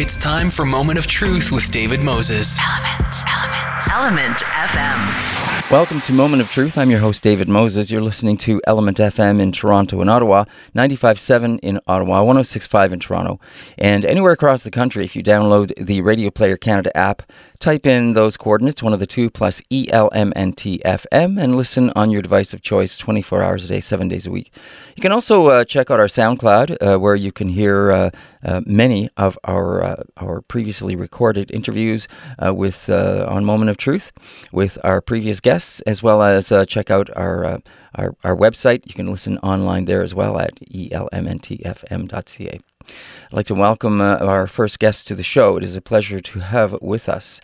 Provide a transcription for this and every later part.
It's time for Moment of Truth with David Moses. Element, Element, Element FM. Welcome to Moment of Truth. I'm your host, David Moses. You're listening to Element FM in Toronto and Ottawa, 95.7 in Ottawa, 106.5 in Toronto, and anywhere across the country. If you download the Radio Player Canada app, type in those coordinates, one of the two, plus ELMNTFM, and listen on your device of choice 24 hours a day, seven days a week. You can also uh, check out our SoundCloud, uh, where you can hear uh, uh many of our uh, our previously recorded interviews uh, with on Moment of Truth with our previous guests, as well as check out our, our our website. You can listen online there as well at elmntfm.ca. I'd like to welcome uh, our first guest to the show. It is a pleasure to have with us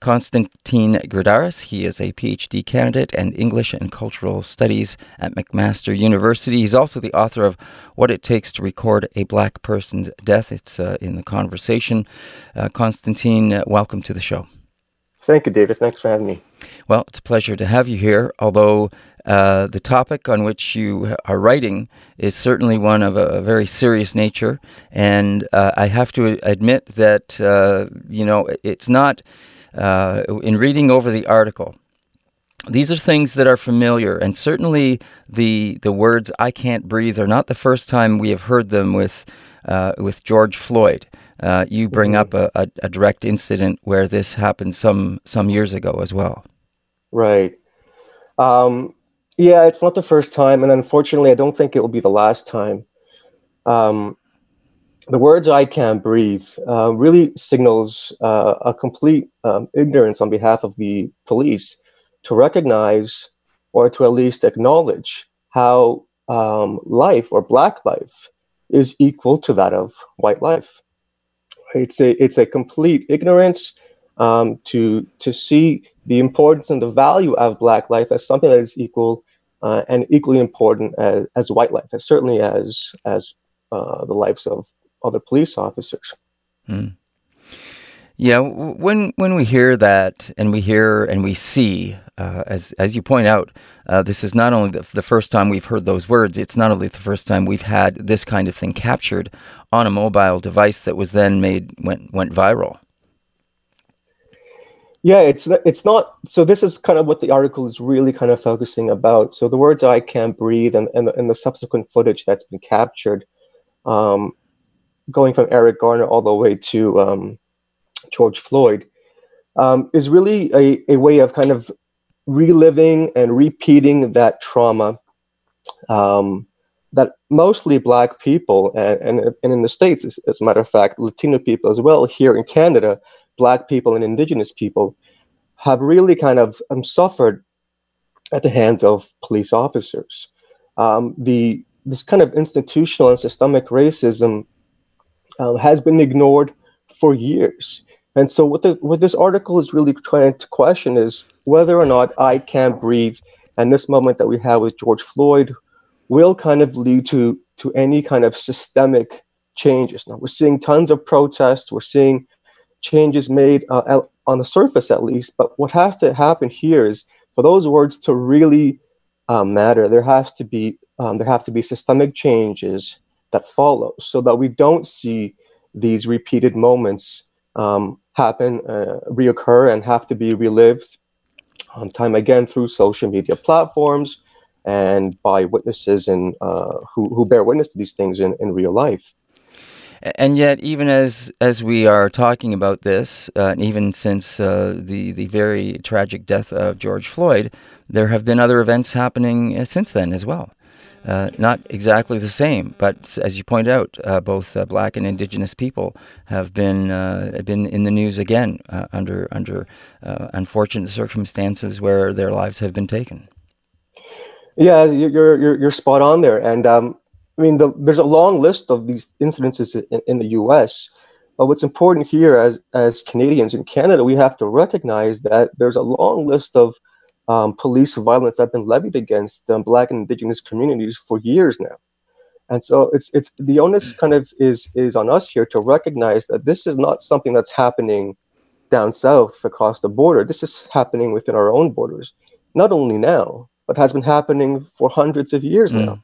Constantine Gidaris. He is a PhD candidate in English and Cultural Studies at McMaster University. He's also the author of What It Takes to Record a Black Person's Death. It's uh, in the conversation. Uh, Constantine, uh, welcome to the show. Thank you, David. Thanks for having me. Well, it's a pleasure to have you here, although uh, the topic on which you are writing is certainly one of a, a very serious nature. And uh, I have to admit that, uh, you know, it's not, uh, in reading over the article, these are things that are familiar, and certainly the the words "I can't breathe" are not the first time we have heard them with uh, with George Floyd. Uh, you bring up a, a, a, direct incident where this happened some some years ago as well. Right. Um, yeah, it's not the first time, and unfortunately, I don't think it will be the last time. Um, the words "I can't breathe" uh, really signals uh, a complete um, ignorance on behalf of the police to recognize or to at least acknowledge how um, life or Black life is equal to that of white life. It's a it's a complete ignorance um, to to see the importance and the value of Black life as something that is equal uh, and equally important as, as white life, as certainly as as uh, the lives of other police officers. Mm. Yeah, when when we hear that, and we hear and we see, uh, as as you point out, uh, this is not only the, the, first time we've heard those words. It's not only the first time we've had this kind of thing captured on a mobile device that was then made went went viral. Yeah, it's it's not. So this is kind of what the article is really kind of focusing about. So the words "I can't breathe" and and the, and the subsequent footage that's been captured, um, going from Eric Garner all the way to um, George Floyd, um, is really a, a way of kind of reliving and repeating that trauma um, that mostly Black people and, and, and in the States, as, as a matter of fact, Latino people as well here in Canada Black people and Indigenous people have really kind of um, suffered at the hands of police officers. Um, the this kind of institutional and systemic racism um, has been ignored for years. And so, what the what this article is really trying to question is whether or not I can't breathe, and this moment that we have with George Floyd will kind of lead to to any kind of systemic changes. Now, we're seeing tons of protests. We're seeing changes made uh, on the surface at least. But what has to happen here is for those words to really um, matter, there has to be um, there have to be systemic changes that follow, so that we don't see these repeated moments um, happen, uh, reoccur, and have to be relived um, time again through social media platforms and by witnesses and uh, who, who bear witness to these things in, in real life. And yet, even as as we are talking about this, uh, even since uh, the the very tragic death of George Floyd, there have been other events happening uh, since then as well. Uh, not exactly the same, but as you point out, uh, both uh, black and indigenous people have been been in the news again under under unfortunate circumstances where their lives have been taken. Yeah, you're you're you're spot on there, and um, I mean, the, there's a long list of these incidences in, in, the U.S. But what's important here, as as Canadians in Canada, we have to recognize that there's a long list of um, police violence that have been levied against um, Black and Indigenous communities for years now. And so it's it's the onus kind of is is on us here to recognize that this is not something that's happening down south across the border. This is happening within our own borders, not only now, but has been happening for hundreds of years mm. now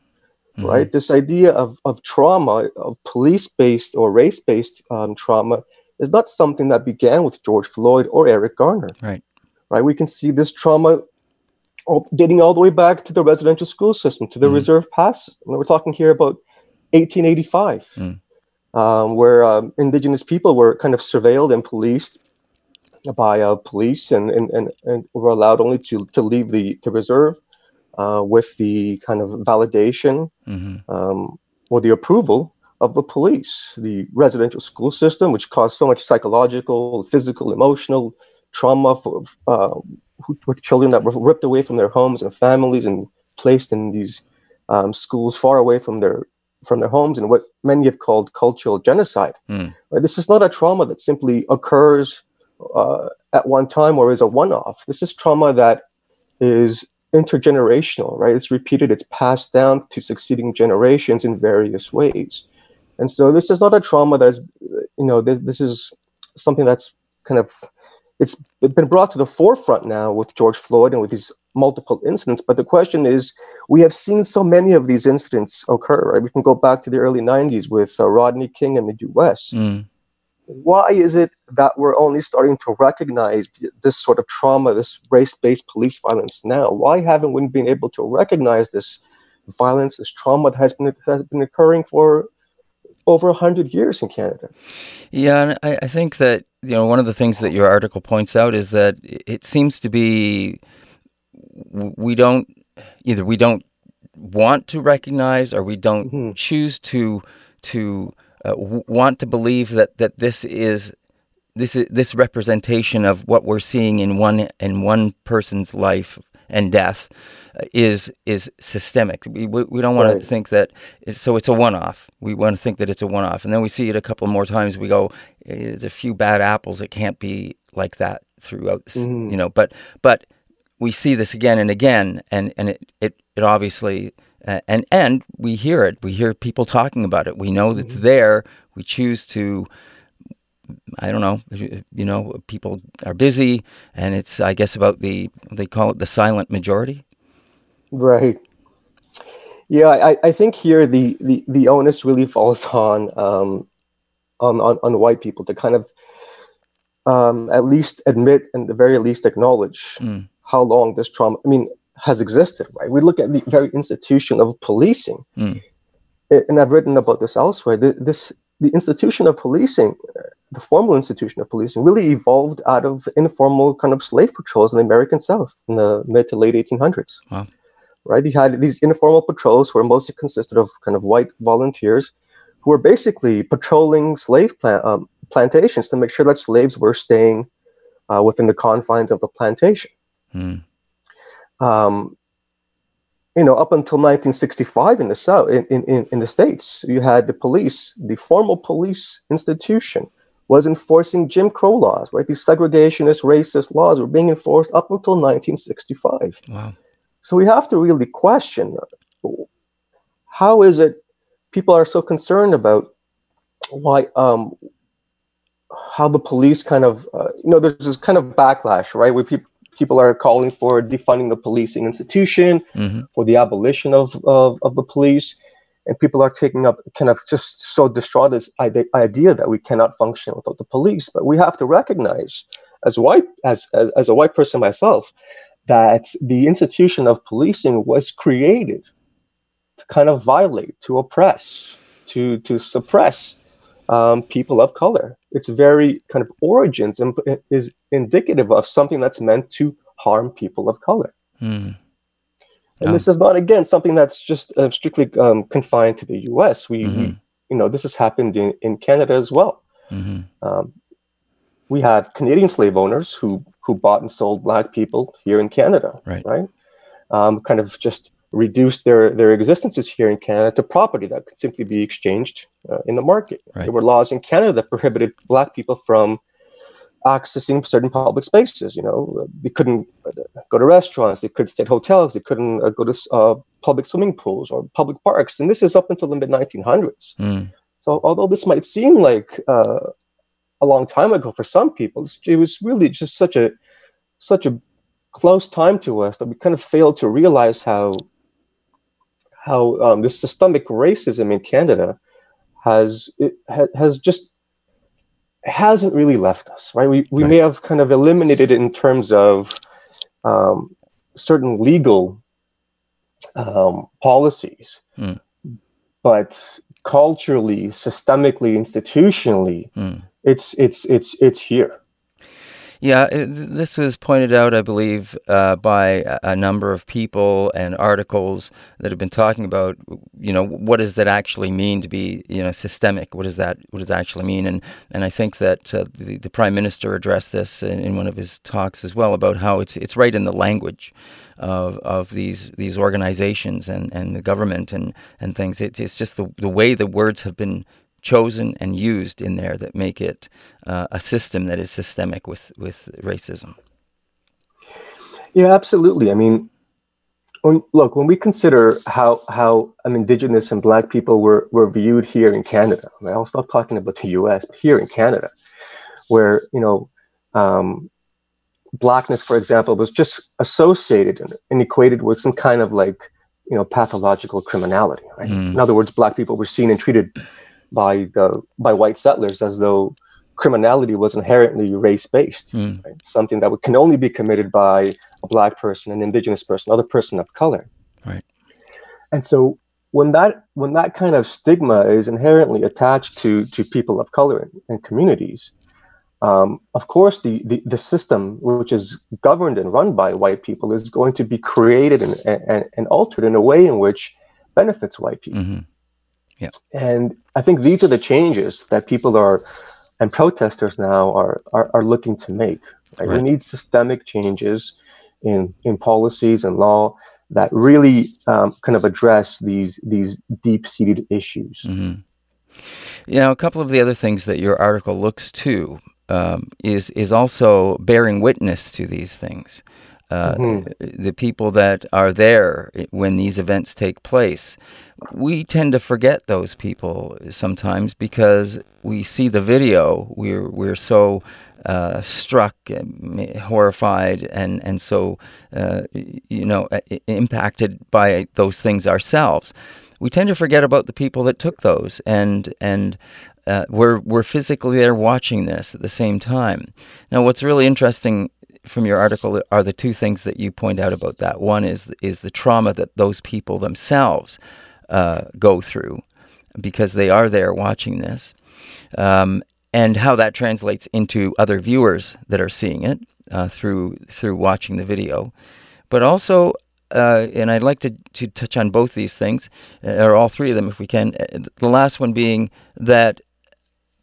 mm-hmm. right? This idea of, of trauma, of police based or race based um, trauma, is not something that began with George Floyd or Eric Garner. Right. Right. We can see this trauma dating all the way back to the residential school system, to the mm. reserve pass. We're talking here about 1885, mm. um, where um, indigenous people were kind of surveilled and policed by uh, police and, and, and, and were allowed only to, to leave the, the reserve uh, with the kind of validation mm-hmm. um, or the approval of the police. The residential school system, which caused so much psychological, physical, emotional trauma for, uh, with children that were ripped away from their homes and families and placed in these um, schools far away from their from their homes and what many have called cultural genocide. Mm. Right? This is not a trauma that simply occurs uh, at one time or is a one-off. This is trauma that is intergenerational, right? It's repeated, it's passed down to succeeding generations in various ways. And so this is not a trauma that's, you know, th- this is something that's kind of, it's been brought to the forefront now with George Floyd and with these multiple incidents. But the question is, we have seen so many of these incidents occur, right? We can go back to the early 90s with uh, Rodney King in the US. Mm why is it that we're only starting to recognize this sort of trauma, this race-based police violence now? Why haven't we been able to recognize this violence, this trauma that has been has been occurring for over hundred years in Canada? Yeah, and I, I think that you know one of the things that your article points out is that it seems to be we don't either we don't want to recognize or we don't mm-hmm. choose to to uh, want to believe that that this is this is this representation of what we're seeing in one in one person's life and death uh, is is systemic. We we, don't want right. to think that it's, so it's a one off. We want to think that it's a one off, and then we see it a couple more times. We go, there's a few bad apples. It can't be like that throughout. Mm. You know, but but we see this again and again, and and it it, it obviously uh, and and we hear it. We hear people talking about it. We know mm-hmm. it's there. We choose to. I don't know. You know, people are busy, and it's I guess about the they call it the silent majority. Right. Yeah, I, I think here the, the, the onus really falls on, um, on on on white people to kind of um, at least admit and the very least acknowledge mm. how long this trauma. I mean, has existed, right? We look at the very institution of policing, mm. and I've written about this elsewhere. This the institution of policing, the formal institution of policing, really evolved out of informal kind of slave patrols in the American South in the mid to late 1800s. Wow. Right, you had these informal patrols where mostly consisted of kind of white volunteers who were basically patrolling slave plant, um, plantations to make sure that slaves were staying uh, within the confines of the plantation. Mm um, you know, up until 1965 in the South, in, in, in the States, you had the police, the formal police institution was enforcing Jim Crow laws, right? These segregationist, racist laws were being enforced up until 1965. Wow. So we have to really question how is it people are so concerned about why um, how the police kind of uh, you know there's this kind of backlash right where people people are calling for defunding the policing institution, mm-hmm. for the abolition of, of, of, the police. And people are taking up kind of just so distraught this idea that we cannot function without the police. But we have to recognize, as white as, as, as a white person myself, that the institution of policing was created to kind of violate, to oppress, to to suppress um, people of color. Its very kind of origins is indicative of something that's meant to harm people of color. Mm. And this is not, again, something that's just uh, strictly um, confined to the U.S. We, mm-hmm. we, you know, this has happened in, in Canada as well. Mm-hmm. Um, we have Canadian slave owners who who bought and sold black people here in Canada, right? right? Um, kind of just reduced their, their existences here in Canada to property that could simply be exchanged uh, in the market. Right. There were laws in Canada that prohibited Black people from accessing certain public spaces. You know, they couldn't uh, go to restaurants, they could stay at hotels, they couldn't uh, go to uh, public swimming pools or public parks. And this is up until the mid 1900s. Mm. So, although this might seem like uh, a long time ago for some people, it was really just such a such a close time to us that we kind of failed to realize how how um, this systemic racism in Canada has it ha, has just hasn't really left us, right? We, we right. may have kind of eliminated it in terms of um, certain legal um, policies, mm. but culturally, systemically, institutionally, mm. it's it's it's it's here. Yeah, this was pointed out, I believe, uh, by a number of people and articles that have been talking about, you know, what does that actually mean to be, you know, systemic? What does that what does that actually mean? And and I think that uh, the, the prime minister addressed this in, in, one of his talks as well about how it's it's right in the language of of these these organizations and, and the government and and things. It, it's just the the way the words have been chosen and used in there that make it uh, a system that is systemic with with racism. Yeah, absolutely. I mean, when, look, when we consider how how um, Indigenous and Black people were were viewed here in Canada, I mean, I'll stop talking about the U.S., but here in Canada, where you know. Um, blackness, for example, was just associated and, and, equated with some kind of like, you know, pathological criminality. Right? Mm. In other words, black people were seen and treated by the by white settlers as though criminality was inherently race based, mm. right? something that can only be committed by a black person, an indigenous person, other person of color. Right. And so when that when that kind of stigma is inherently attached to to people of color and communities, um, of course the, the, the system which is governed and run by white people is going to be created and, and, and altered in a way in which benefits white people. Mm-hmm. Yeah. And I think these are the changes that people are and protesters now are are, are looking to make. Right? Right. We need systemic changes in in policies and law that really um, kind of address these these deep seated issues. Mm-hmm. You know, a couple of the other things that your article looks to um, is is also bearing witness to these things. Uh, mm-hmm. The people that are there when these events take place we tend to forget those people sometimes because we see the video. We're we're so uh, struck, and horrified, and and so uh, you know impacted by those things ourselves. We tend to forget about the people that took those, and and uh, we're we're physically there watching this at the same time. Now, what's really interesting from your article are the two things that you point out about that. One is is the trauma that those people themselves uh, go through because they are there watching this, um, and how that translates into other viewers that are seeing it uh, through through watching the video, but also. Uh, and I'd like to, to touch on both these things, uh, or all three of them if we can. Uh, the last one being that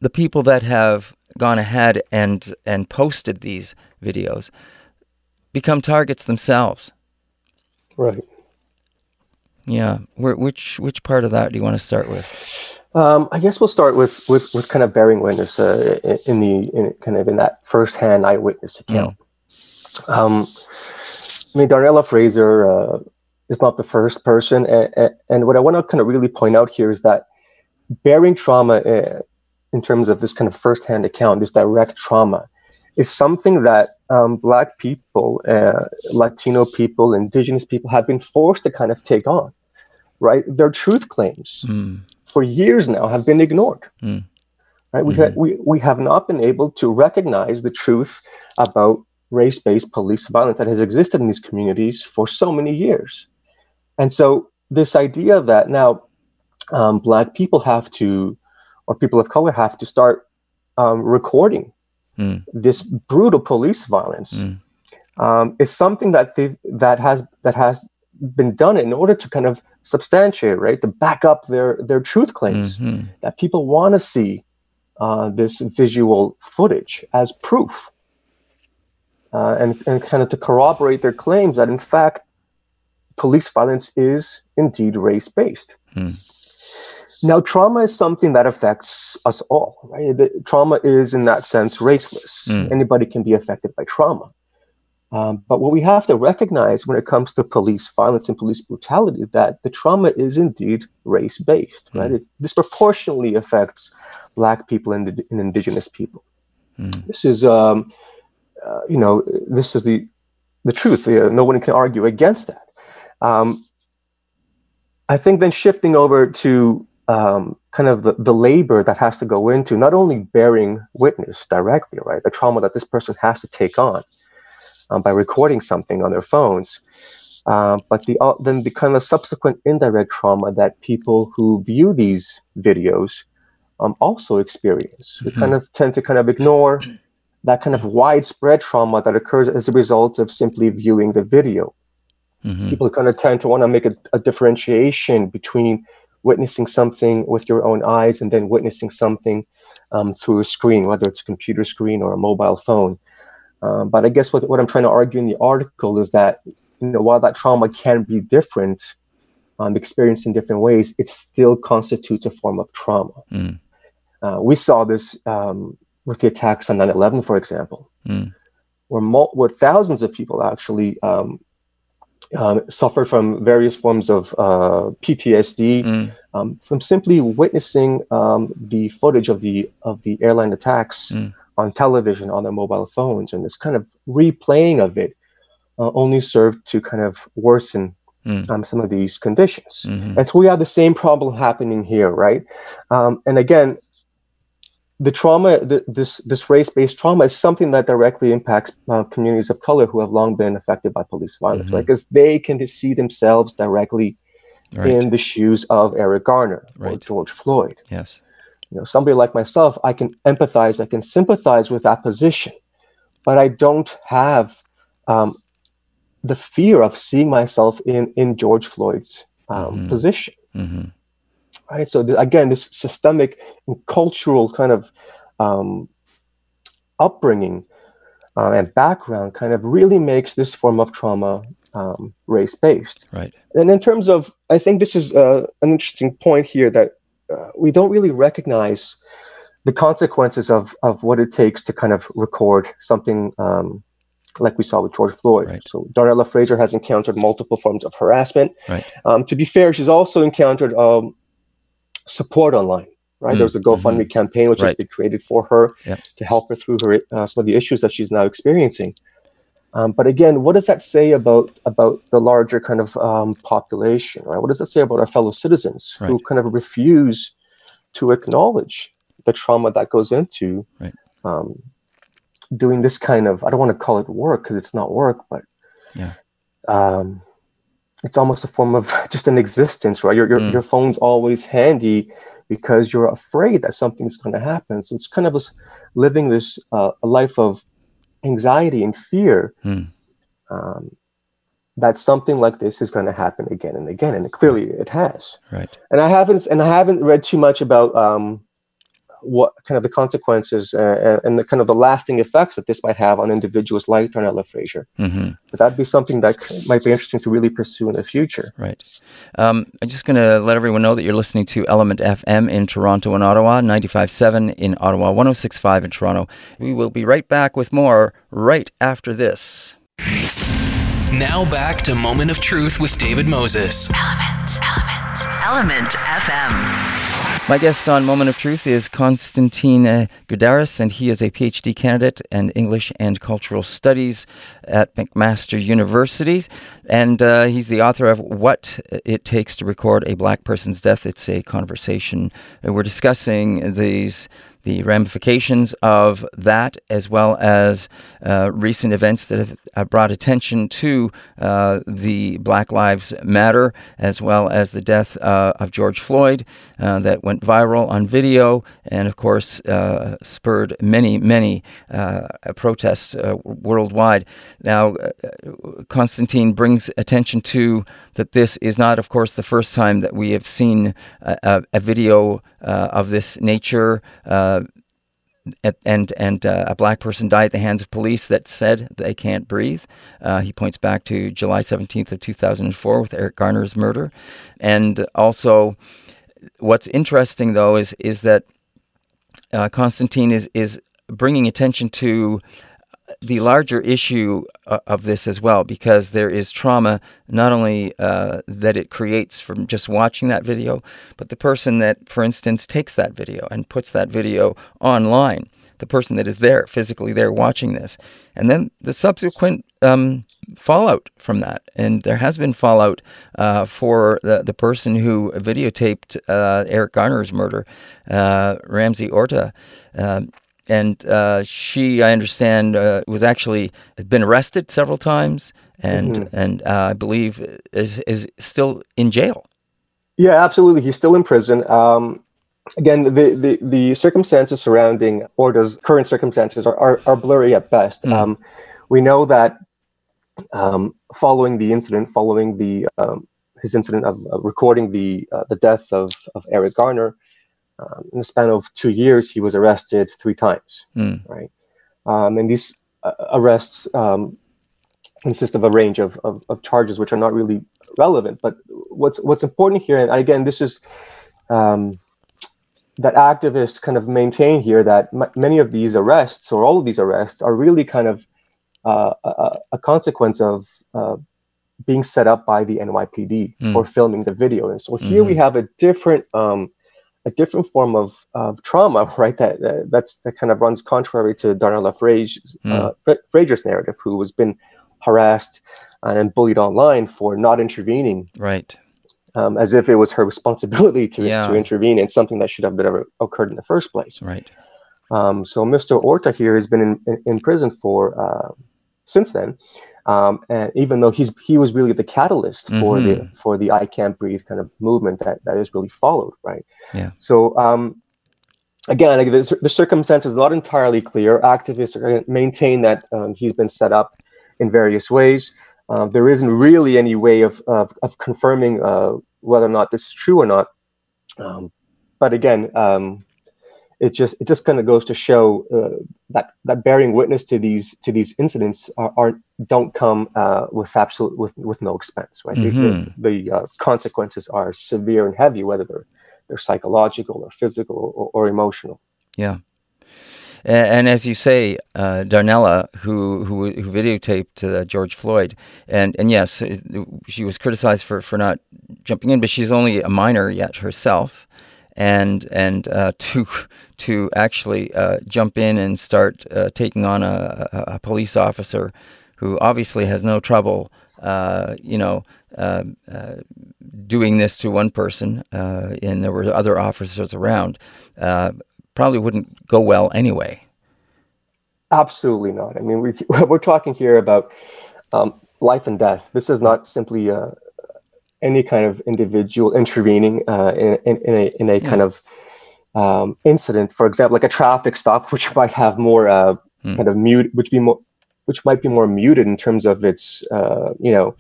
the people that have gone ahead and and posted these videos become targets themselves. Right. Yeah. Where, which which part of that do you want to start with? Um, I guess we'll start with with, with kind of bearing witness uh, in the in kind of in that firsthand eyewitness account. Mm. Um, I mean, Darnella Frazier uh, is not the first person, and, and, what I want to kind of really point out here is that bearing trauma uh, in terms of this kind of firsthand account, this direct trauma, is something that um, Black people, uh, Latino people, Indigenous people have been forced to kind of take on, right? Their truth claims mm. for years now have been ignored. Mm. Right? We, mm-hmm. ha- we, we have not been able to recognize the truth about race based police violence that has existed in these communities for so many years. And so, this idea that now um, Black people have to, or people of color have to start um, recording mm. this brutal police violence mm. um, is something that that has that has been done in order to kind of substantiate, right, to back up their their truth claims mm-hmm. that people want to see uh, this visual footage as proof, uh, and and kind of to corroborate their claims that in fact police violence is indeed race based. Mm. Now, trauma is something that affects us all, right? The, trauma is, in that sense, raceless. Mm. Anybody can be affected by trauma. Um, but what we have to recognize when it comes to police violence and police brutality, that the trauma is indeed race based, mm. right? It disproportionately affects Black people and, and Indigenous people. Mm. This is, um, uh, you know, this is the the truth. Uh, no one can argue against that. Um, I think then shifting over to um, kind of the, the labor that has to go into not only bearing witness directly, right, the trauma that this person has to take on um, by recording something on their phones, uh, but the uh, then the kind of subsequent indirect trauma that people who view these videos um, also experience. Mm-hmm. We kind of tend to kind of ignore that kind of widespread trauma that occurs as a result of simply viewing the video. Mm-hmm. People kind of tend to want to make a, a, differentiation between witnessing something with your own eyes and then witnessing something um, through a screen, whether it's a computer screen or a mobile phone. Um, but I guess what, what I'm trying to argue in the article is that you know while that trauma can be different, um, experienced in different ways, it still constitutes a form of trauma. Mm. Uh, we saw this um, with the attacks on 9/11, for example, mm. where, mul- where thousands of people actually um, um, suffered from various forms of uh, PTSD mm. um, from simply witnessing um, the footage of the of the airline attacks mm. on television on their mobile phones, and this kind of replaying of it uh, only served to kind of worsen mm. um, some of these conditions. Mm-hmm. And so we have the same problem happening here, right? Um, and again, the trauma, the, this this race based trauma, is something that directly impacts uh, communities of color who have long been affected by police violence, mm-hmm. right? Because they can see themselves directly right. in the shoes of Eric Garner right. or George Floyd. Yes, you know, somebody like myself, I can empathize, I can sympathize with that position, but I don't have um, the fear of seeing myself in in George Floyd's um, mm-hmm. position. Mm-hmm right? So th- again, this systemic and cultural kind of um, upbringing uh, and background kind of really makes this form of trauma um, race based. Right. And in terms of, I think this is uh, an interesting point here that uh, we don't really recognize the consequences of of what it takes to kind of record something um, like we saw with George Floyd. Right. So Darnella Frazier has encountered multiple forms of harassment. Right. Um, to be fair, she's also encountered um, support online. Right, mm, there's a GoFundMe mm-hmm. campaign which right. has been created for her yep. to help her through her uh, some of the issues that she's now experiencing. Um, but again, what does that say about about the larger kind of um, population? Right, what does that say about our fellow citizens right. who kind of refuse to acknowledge the trauma that goes into right. um, doing this kind of I don't want to call it work because it's not work, but yeah. Um, it's almost a form of just an existence, right? Your your, mm. your phone's always handy because you're afraid that something's going to happen. So it's kind of this, living this uh, a life of anxiety and fear mm. um, that something like this is going to happen again and again, and clearly it has. Right. And I haven't and I haven't read too much about um, what kind of the consequences uh, and the kind of the lasting effects that this might have on individuals like Darnella Frazier. Mm-hmm. But that'd be something that might be interesting to really pursue in the future. Right. Um, I'm just going to let everyone know that you're listening to Element FM in Toronto and Ottawa, 95.7 in Ottawa, 106.5 in Toronto. We will be right back with more right after this. Now back to Moment of Truth with David Moses. Element, Element, Element FM. My guest on Moment of Truth is Constantine uh, Gidaris, and he is a PhD candidate in English and Cultural Studies at McMaster University. And uh, he's the author of What It Takes to Record a Black Person's Death. It's a conversation. We're discussing these the ramifications of that, as well as uh, recent events that have brought attention to uh, the Black Lives Matter, as well as the death uh, of George Floyd uh, that went viral on video, and of course uh, spurred many, many protests worldwide. Now, Constantine brings attention to that this is not, of course, the first time that we have seen a, a video of this nature and and uh, a black person died at the hands of police that said they can't breathe. Uh, he points back to July 17th of 2004 with Eric Garner's murder, and also what's interesting though is is that uh, Constantine is is bringing attention to the larger issue uh, of this as well, because there is trauma not only uh, that it creates from just watching that video, but the person that, for instance, takes that video and puts that video online the person that is there, physically there watching this. And then the subsequent um, fallout from that. And there has been fallout uh, for the, the person who videotaped uh, Eric Garner's murder, uh, Ramsey Orta. Um, and uh, she, I understand, uh, was actually had been arrested several times, and Mm-hmm. and uh, I believe is is still in jail. Yeah, absolutely. He's still in prison. Um, again, the, the, the circumstances surrounding Orta's current circumstances are, are, are blurry at best. Mm. Um, we know that um, following the incident, following the um, his incident of, of recording the uh, the death of, of Eric Garner, um, in the span of two years, he was arrested three times. Mm. Right, um, and these uh, arrests um, consist of a range of, of, of charges which are not really relevant. But what's what's important here, and again, this is um, that activists kind of maintain here that m- many of these arrests or all of these arrests are really kind of uh, a, a consequence of uh, being set up by the NYPD Mm. for filming the video. And so here we have a different um, a different form of, of trauma, right? That, that that's that kind of runs contrary to Darnella Frazier's, uh, Fra- Frazier's narrative, who has been harassed and bullied online for not intervening Right. um, as if it was her responsibility to, Yeah. to intervene in something that should have never occurred in the first place. Right. Um, so Mr. Orta here has been in, in, in prison for uh, since then, um, and even though he's he was really the catalyst for the Mhm. for the I can't breathe kind of movement that that is really followed, right? Yeah. So um, again, like the, the circumstances are not entirely clear. Activists maintain that um, he's been set up in various ways. Uh, there isn't really any way of of, of confirming uh, whether or not this is true or not. Um, but again, um, it just it just kind of goes to show uh, that that bearing witness to these to these incidents are, are don't come uh, with absolute with with no expense, right? The- Mhm. The, the uh, consequences are severe and heavy, whether they're they're psychological or physical or, or emotional. Yeah. And, and as you say, uh, Darnella, who who, who videotaped uh, George Floyd, and and yes, she was criticized for, for not jumping in, but she's only a minor yet herself, and and uh, to to actually uh, jump in and start uh, taking on a, a, a police officer who obviously has no trouble, uh, you know. Uh, uh, doing this to one person, and there were other officers around, probably wouldn't go well anyway. Absolutely not. I mean, we, we're talking here about um, life and death. This is not simply uh, any kind of individual intervening uh, in, in, in a, in a kind of um, incident. For example, like a traffic stop, which might have more uh, Hmm. kind of mute, which be more, which might be more muted in terms of its, uh, you know,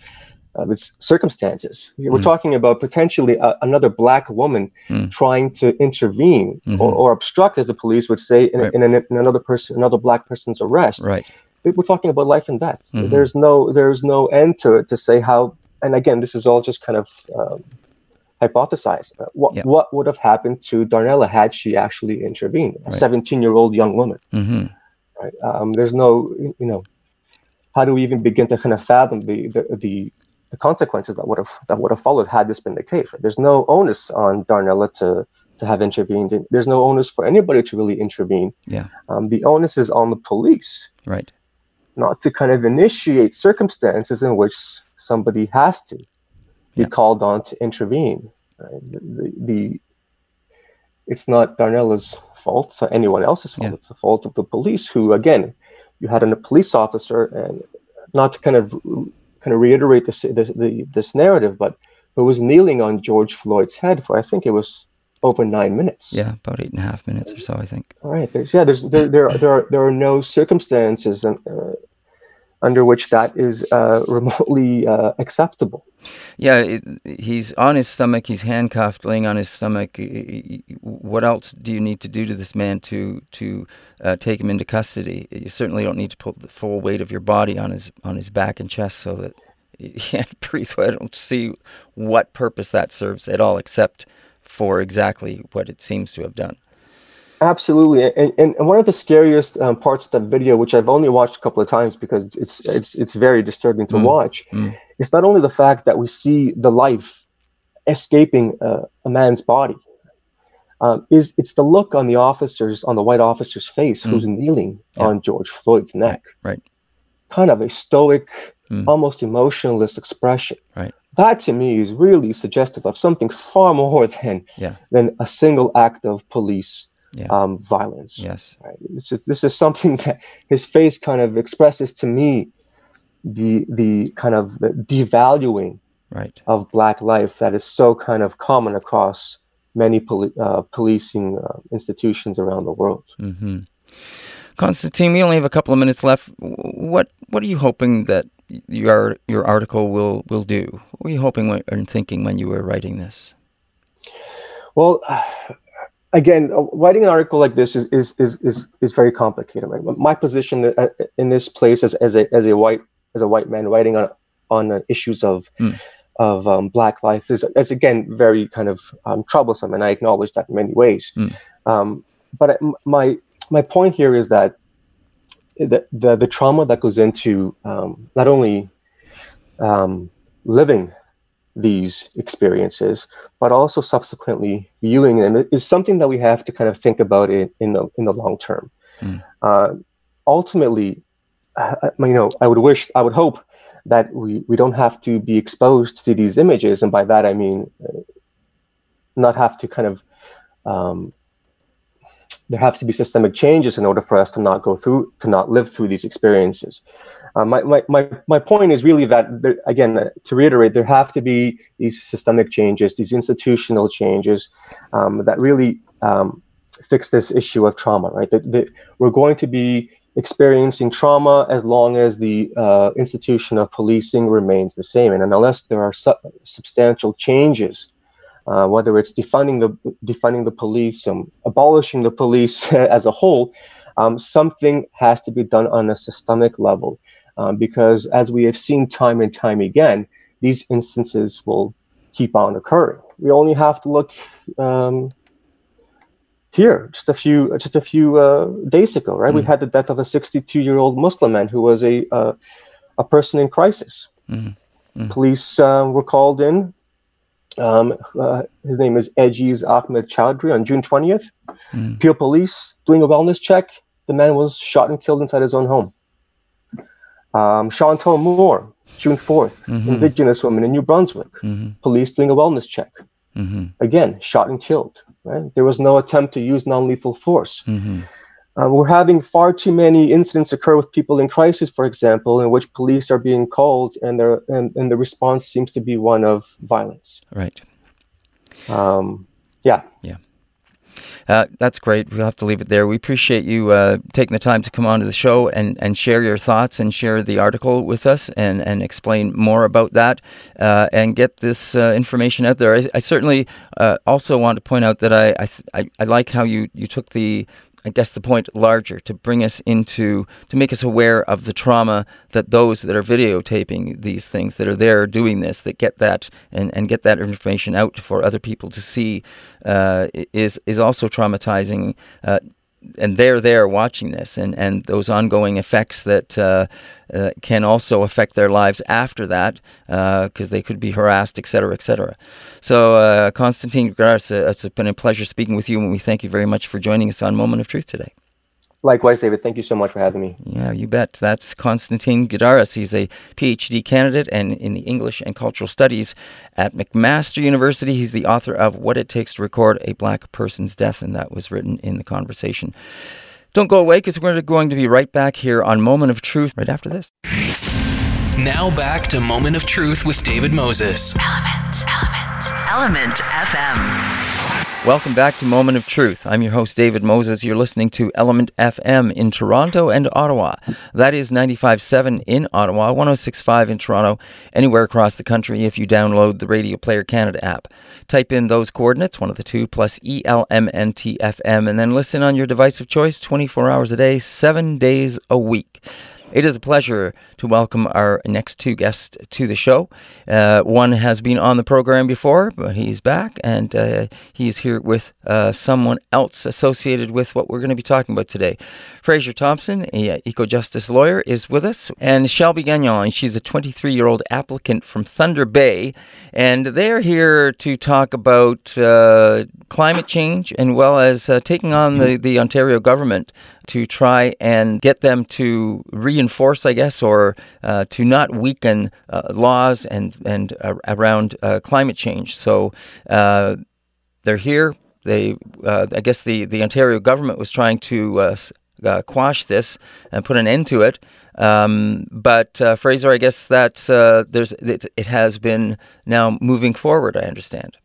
of its circumstances. We're Hmm. talking about potentially a, another black woman Hmm. trying to intervene or, Mhm. or obstruct, as the police would say, in, Right. in, an, in another person, another black person's arrest Right. we're talking about life and death. Mhm. There's no there's no end to it to say how. And again, this is all just kind of um, hypothesized. Uh, What Yeah. what would have happened to Darnella had she actually intervened? A Right. 17 year old young woman. hmm Right? Um, there's no you know. How do we even begin to kind of fathom the the, the the consequences that would have that would have followed had this been the case? Right? There's no onus on Darnella to to have intervened. There's no onus for anybody to really intervene. Yeah. Um, the onus is on the police Right. not to kind of initiate circumstances in which somebody has to be Yeah. called on to intervene. right? The, the, it's not Darnella's fault, it's not anyone else's fault. Yeah. It's the fault of the police, who again, you had a police officer, and not to kind of kind of reiterate this this, the, this narrative, but who was kneeling on George Floyd's head for I think it was over nine minutes. Yeah, about eight and a half minutes or so, I think. All right. There's yeah. There's there there are, there are there are no circumstances uh, under which that is uh, remotely uh, acceptable. Yeah, it, he's on his stomach. He's handcuffed, laying on his stomach. What else do you need to do to this man to to uh, take him into custody? You certainly don't need to put the full weight of your body on his on his back and chest so that he can't breathe. I don't see what purpose that serves at all, except for exactly what it seems to have done. Absolutely, and, and, and one of the scariest um, parts of the video, which I've only watched a couple of times because it's it's it's very disturbing to Mm, watch, mm. is not only the fact that we see the life escaping uh, a man's body, um, is it's the look on the officers on the white officer's face who's kneeling Yeah. on George Floyd's neck. right. Kind of a stoic, Mm. almost emotionless expression. Right. That to me is really suggestive of something far more than Yeah. than a single act of police Yeah. um, violence. Yes. Right? Just- this is something that his face kind of expresses to me the the kind of the devaluing Right. of black life that is so kind of common across many poli- uh, policing uh, institutions around the world. hmm Constantine, we only have a couple of minutes left. What What are you hoping that your your article will will do? What were you hoping and thinking when you were writing this? Well, again, uh, writing an article like this is is is is, is very complicated. Right? My position uh, in this place as, as a as a white as a white man writing on on issues of Mm. of um, black life is, is again very kind of um, troublesome, and I acknowledge that in many ways. Mm. Um, but my my point here is that the the, the trauma that goes into um, not only um, living these experiences, but also subsequently viewing them is something that we have to kind of think about in, in the in the long term. Mm. Uh, ultimately, uh, you know, I would wish, I would hope that we we don't have to be exposed to these images, and by that I mean uh, not have to kind of um, there have to be systemic changes in order for us to not go through to not live through these experiences. Uh, my, my, my, my point is really that, there, again, uh, to reiterate, there have to be these systemic changes, these institutional changes um, that really um, fix this issue of trauma, right? That, that we're going to be experiencing trauma as long as the uh, institution of policing remains the same. And unless there are su- substantial changes, uh, whether it's defunding the defunding the police, um, abolishing the police as a whole, um, something has to be done on a systemic level, um, because as we have seen time and time again, these instances will keep on occurring. We only have to look um, here, just a few just a few uh, days ago, right? We Mm. had the death of a 62 year old Muslim man who was a uh, a person in crisis. Mhm. Mhm. Police uh, were called in. Um, uh, his name is Ejaz Ahmed Choudry on June 20th. Mm. Peel Police doing a wellness check. The man was shot and killed inside his own home. Um, Chantal Moore, June 4th, Mhm. Indigenous woman in New Brunswick. hmm Police doing a wellness check. hmm Again, shot and killed. Right? There was no attempt to use non-lethal force. hmm Uh, we're having far too many incidents occur with people in crisis, for example, in which police are being called, and and, and the response seems to be one of violence. Right. Um, yeah. yeah, Uh, that's great. We'll have to leave it there. We appreciate you uh, taking the time to come on to the show and, and share your thoughts and share the article with us and, and explain more about that uh, and get this uh, information out there. I, I certainly uh, also want to point out that I, I, I like how you, you took the I guess the point larger to bring us into to make us aware of the trauma that those that are videotaping these things that are there doing this that get that and, and get that information out for other people to see uh, is is also traumatizing uh, and they're there watching this and, and those ongoing effects that uh, uh, can also affect their lives after that because they could be harassed, et cetera, et cetera. So, uh, Constantine Garza, it's been a pleasure speaking with you, and we thank you very much for joining us on Moment of Truth today. Likewise, David. Thank you so much for having me. Yeah, you bet. That's Constantine Gidaris. He's a PhD candidate and in the English and Cultural Studies at McMaster University. He's the author of What It Takes to Record a Black Person's Death, and that was written in the conversation. Don't go away because we're going to be right back here on Moment of Truth right after this. Now back to Moment of Truth with David Moses. Element. Element. Element FM. Welcome back to Moment of Truth. I'm your host, David Moses. You're listening to Element FM in Toronto and Ottawa. That is 95.7 in Ottawa, 106.5 in Toronto, anywhere across the country if you download the Radio Player Canada app. Type in those coordinates, one of the two, plus ELMNTFM, and then listen on your device of choice 24 hours a day, seven days a week. It is a pleasure to welcome our next two guests to the show. Uh, one has been on the program before, but he's back, and uh, he's here with uh, someone else associated with what we're going to be talking about today. Fraser Thomson, a Ecojustice lawyer, is with us, and Shelby Gagnon. She's a 23 year old applicant from Thunder Bay, and they're here to talk about uh, climate change and well as uh, taking on the, the Ontario government to try and get them to reinforce, I guess, or uh, to not weaken uh, laws and and uh, around uh, climate change. So uh, they're here. They, uh, I guess, the the Ontario government was trying to. quash this and put an end to it, um, but Fraser, I guess that there's it, it has been now moving forward. I understand.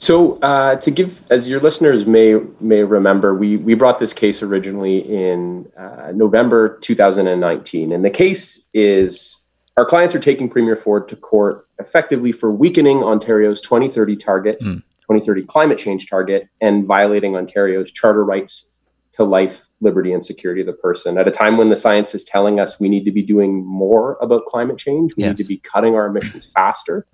So, uh, to give, as your listeners may may remember, we we brought this case originally in uh, November 2019, and the case is our clients are taking Premier Ford to court effectively for weakening Ontario's 2030 target, mm. 2030 climate change target, and violating Ontario's charter rights to life, liberty, and security of the person. At a time when the science is telling us we need to be doing more about climate change, we yes. need to be cutting our emissions faster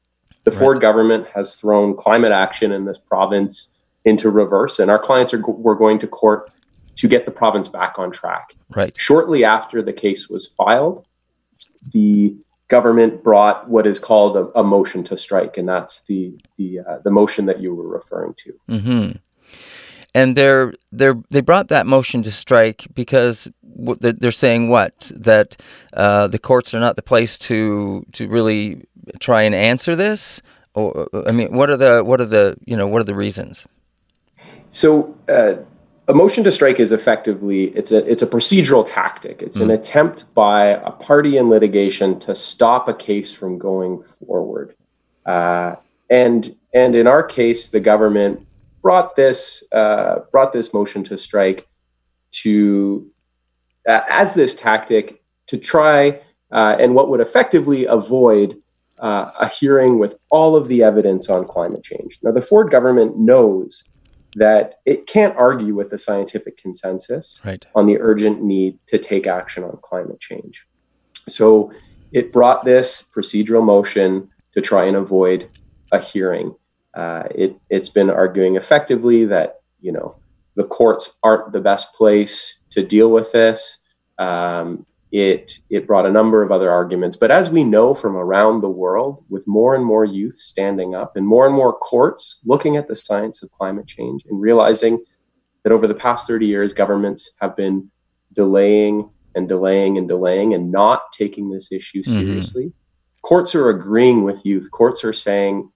the right. Ford government has thrown climate action in this province into reverse, and our clients are were going to court to get the province back on track. Right. Shortly after the case was filed, the government brought what is called a, a motion to strike, and that's the the uh, the motion that you were referring to. Mm-hmm. And they're they're they brought that motion to strike because they're saying what that uh, the courts are not the place to to really try and answer this? Or I mean, what are the what are the you know what are the reasons? So. Uh, a motion to strike is effectively it's a it's a procedural tactic. It's mm. an attempt by a party in litigation to stop a case from going forward. Uh, and and in our case, the government brought this uh, brought this motion to strike to uh, as this tactic to try uh, and what would effectively avoid uh, a hearing with all of the evidence on climate change. Now, the Ford government knows that it can't argue with the scientific consensus right. on the urgent need to take action on climate change. So it brought this procedural motion to try and avoid a hearing. Uh, it, it's been arguing effectively that you know the courts aren't the best place to deal with this. Um, it it brought a number of other arguments but as we know from around the world with more and more youth standing up and more and more courts looking at the science of climate change and realizing that over the past 30 years governments have been delaying and delaying and delaying and not taking this issue mm-hmm. seriously mm-hmm. courts are agreeing with youth courts are saying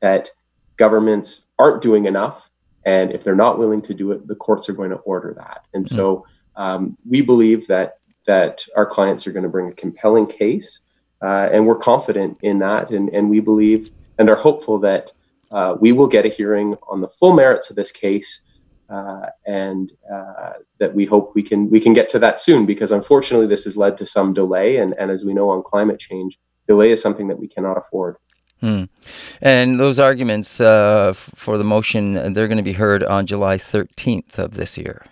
that governments aren't doing enough and if they're not willing to do it the courts are going to order that and mm-hmm. so um, we believe that that our clients are going to bring a compelling case. Uh, and we're confident in that. And, and we believe and are hopeful that uh, we will get a hearing on the full merits of this case. Uh, and uh, that we hope we can we can get to that soon because unfortunately this has led to some delay and, and as we know on climate change delay is something that we cannot afford Hmm. And those arguments uh, for the motion, they're going to be heard on July 13th of this year.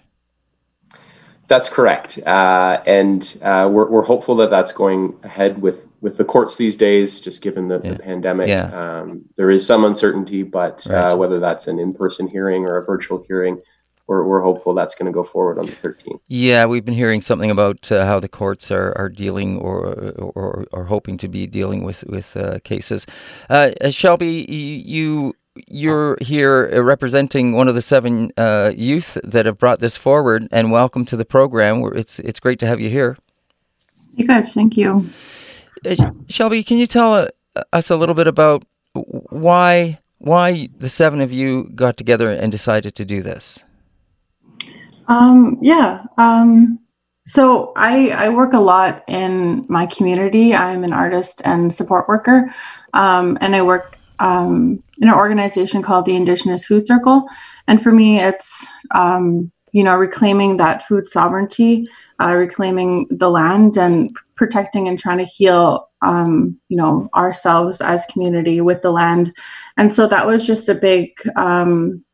That's correct, uh, and uh, we're, we're hopeful that that's going ahead with with the courts these days, just given the, yeah. the pandemic. Yeah. Um, there is some uncertainty, but uh, right. uh, whether that's an in person hearing or a virtual hearing, we're, we're hopeful that's going to go forward on the 13th. Yeah, we've been hearing something about uh, how the courts are, are dealing or, or, or hoping to be dealing with with uh, cases. Uh, Shelby, you you're here uh, representing one of the seven uh, youth that have brought this forward, and welcome to the program. It's it's great to have you here. You guys, thank you. Uh, Shelby, can you tell uh, us a little bit about why why the seven of you got together and decided to do this? Um, yeah. Um, so I I work a lot in my community. I'm an artist and support worker, um, and I work um, in an organization called the Indigenous Food Circle. And for me, it's, um, you know, reclaiming that food sovereignty, uh, reclaiming the land and protecting and trying to heal, um, you know, ourselves as community with the land. And so that was just a big, um,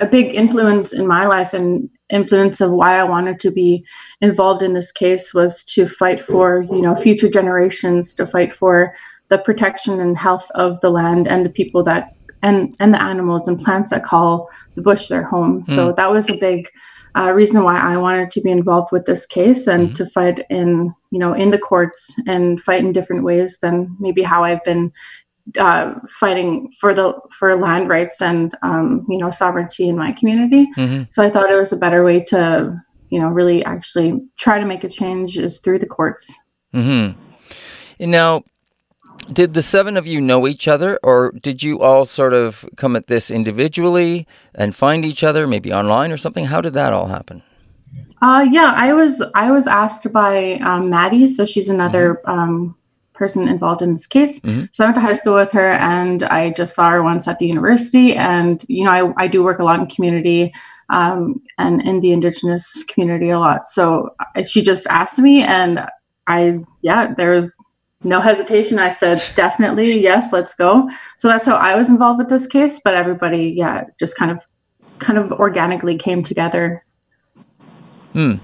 a big influence in my life and influence of why I wanted to be involved in this case was to fight for you know future generations, to fight for the protection and health of the land and the people that and and the animals and plants that call the bush their home. Mm. So that was a big uh, reason why I wanted to be involved with this case and mm-hmm. to fight in you know in the courts and fight in different ways than maybe how I've been uh, fighting for the for land rights and um, you know sovereignty in my community. Mm-hmm. So I thought it was a better way to you know really actually try to make a change is through the courts. Mm-hmm. Now, did the seven of you know each other, or did you all sort of come at this individually and find each other, maybe online or something? How did that all happen? Uh, yeah, I was I was asked by um, Maddie, so she's another mm-hmm. um, person involved in this case. Mm-hmm. So I went to high school with her, and I just saw her once at the university. And you know, I, I do work a lot in community um, and in the Indigenous community a lot. So uh, she just asked me, and I yeah, there was no hesitation. I said, definitely, yes, let's go. So that's how I was involved with this case. But everybody, yeah, just kind of, kind of organically came together. Hmm.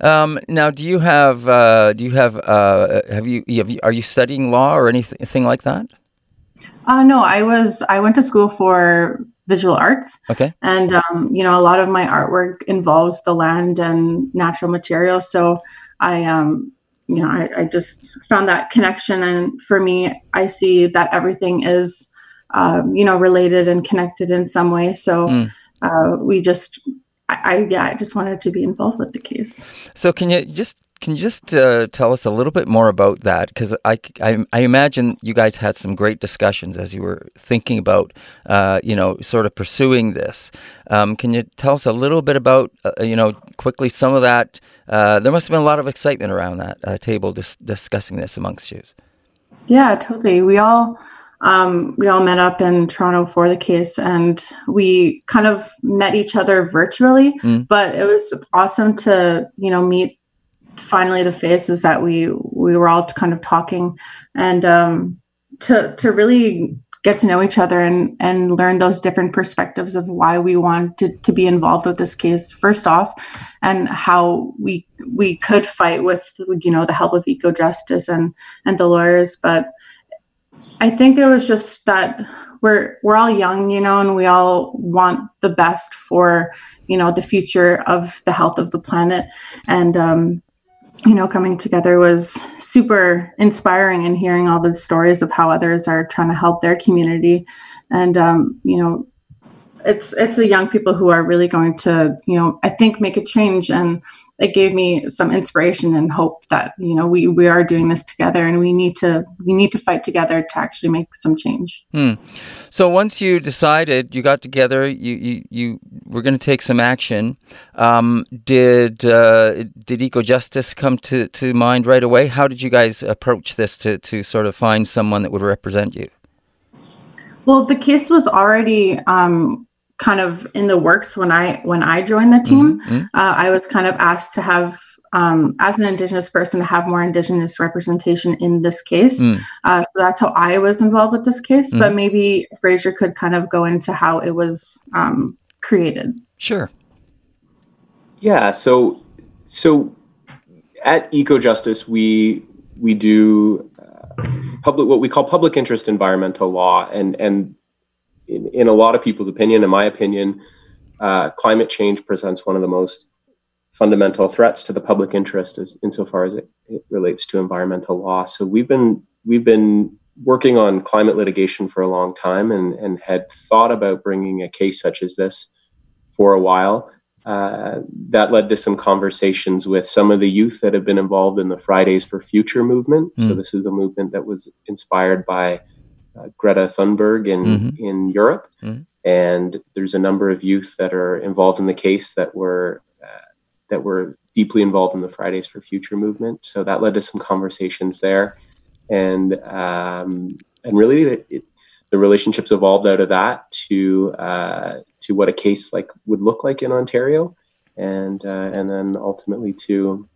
Um, now, do you have, uh, do you have, uh, have you, have you, are you studying law or anything like that? Uh, no, I was, I went to school for visual arts. Okay. And, um, you know, a lot of my artwork involves the land and natural materials. So I, um, you know, I, I, just found that connection. And for me, I see that everything is, um, you know, related and connected in some way. So mm. uh, we just, I, I, yeah, I just wanted to be involved with the case. So can you just can you just uh, tell us a little bit more about that? Because I, I, I, imagine you guys had some great discussions as you were thinking about, uh, you know, sort of pursuing this. Um, can you tell us a little bit about, uh, you know, quickly some of that? Uh, there must have been a lot of excitement around that uh, table dis- discussing this amongst you. Yeah, totally. We all um, we all met up in Toronto for the case, and we kind of met each other virtually. Mm. But it was awesome to you know meet finally the faces that we we were all kind of talking and um, to to really get to know each other and and learn those different perspectives of why we wanted to be involved with this case first off and how we we could fight with you know the help of Ecojustice and and the lawyers. But i think it was just that we're we're all young you know and we all want the best for you know the future of the health of the planet. And um you know, coming together was super inspiring and hearing all the stories of how others are trying to help their community. And, um, you know, it's, it's the young people who are really going to, you know, I think make a change. And it gave me some inspiration and hope that, you know, we, we are doing this together and we need to, we need to fight together to actually make some change. Hmm. So once you decided, you got together, you, you, you were going to take some action. Um, did uh, did Ecojustice come to, to mind right away? How did you guys approach this to, to sort of find someone that would represent you? Well, the case was already um, kind of in the works when I when I joined the team. Mm-hmm. mm-hmm. Uh, I was kind of asked to have um, as an Indigenous person to have more Indigenous representation in this case. Mm. Uh, so that's how I was involved with this case. Mm. But maybe Fraser could kind of go into how it was um, created. Sure. Yeah. So so at Ecojustice, we we do uh, public what we call public interest environmental law, and and in, in a lot of people's opinion, in my opinion, uh, climate change presents one of the most fundamental threats to the public interest as insofar as it, it relates to environmental law. So we've been we've been working on climate litigation for a long time and, and had thought about bringing a case such as this for a while. Uh, that led to some conversations with some of the youth that have been involved in the Fridays for Future movement. Mm. So this is a movement that was inspired by uh, Greta Thunberg in mm-hmm. in Europe, mm-hmm. and there's a number of youth that are involved in the case that were that were deeply involved in the Fridays for Future movement. So that led to some conversations there, and um, and really it, it, the relationships evolved out of that to uh, to what a case like would look like in Ontario, and uh, and then ultimately to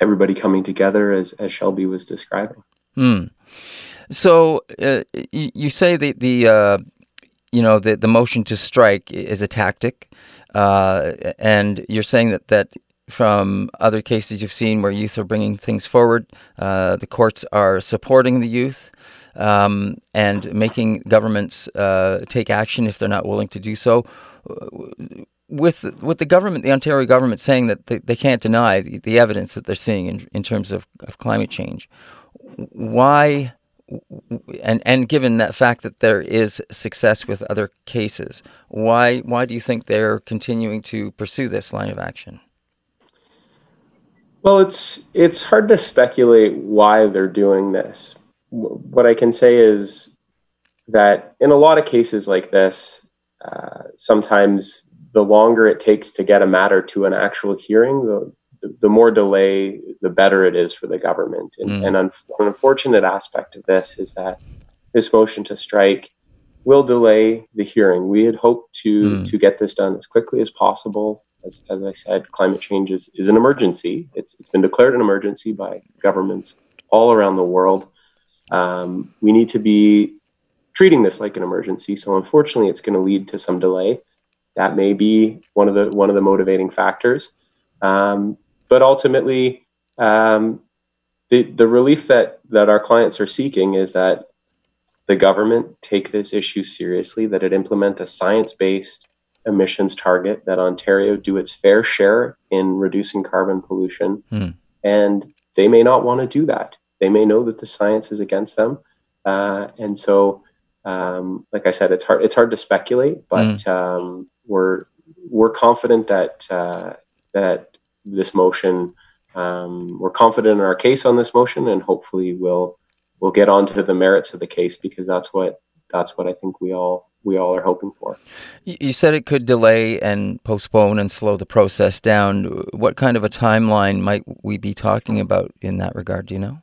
everybody coming together as as Shelby was describing. Mm. So uh, you say the the uh, you know, the, the motion to strike is a tactic. Uh, and you're saying that, that from other cases you've seen where youth are bringing things forward, uh, the courts are supporting the youth um, and making governments uh, take action if they're not willing to do so. With with the government, the Ontario government saying that they, they can't deny the, the evidence that they're seeing in, in terms of, of climate change, why and and given that fact that there is success with other cases, why why do you think they're continuing to pursue this line of action? Well, it's it's hard to speculate why they're doing this. What I can say is that in a lot of cases like this, uh, sometimes the longer it takes to get a matter to an actual hearing, the the more delay, the better it is for the government. And, mm. and un- an unfortunate aspect of this is that this motion to strike will delay the hearing. We had hoped to mm. to get this done as quickly as possible. As, as I said, climate change is, is an emergency. It's, it's been declared an emergency by governments all around the world. Um, we need to be treating this like an emergency. So unfortunately, it's going to lead to some delay. That may be one of the one of the motivating factors. Um, but ultimately, um, the the relief that that our clients are seeking is that the government take this issue seriously, that it implement a science based emissions target, that Ontario do its fair share in reducing carbon pollution, mm. and they may not want to do that. They may know that the science is against them, uh, and so. Um, like I said, it's hard. It's hard to speculate, but mm. um, we're we're confident that uh, that this motion. Um, we're confident in our case on this motion, and hopefully we'll we'll get onto the merits of the case because that's what that's what I think we all we all are hoping for. You said it could delay and postpone and slow the process down. What kind of a timeline might we be talking about in that regard? Do you know?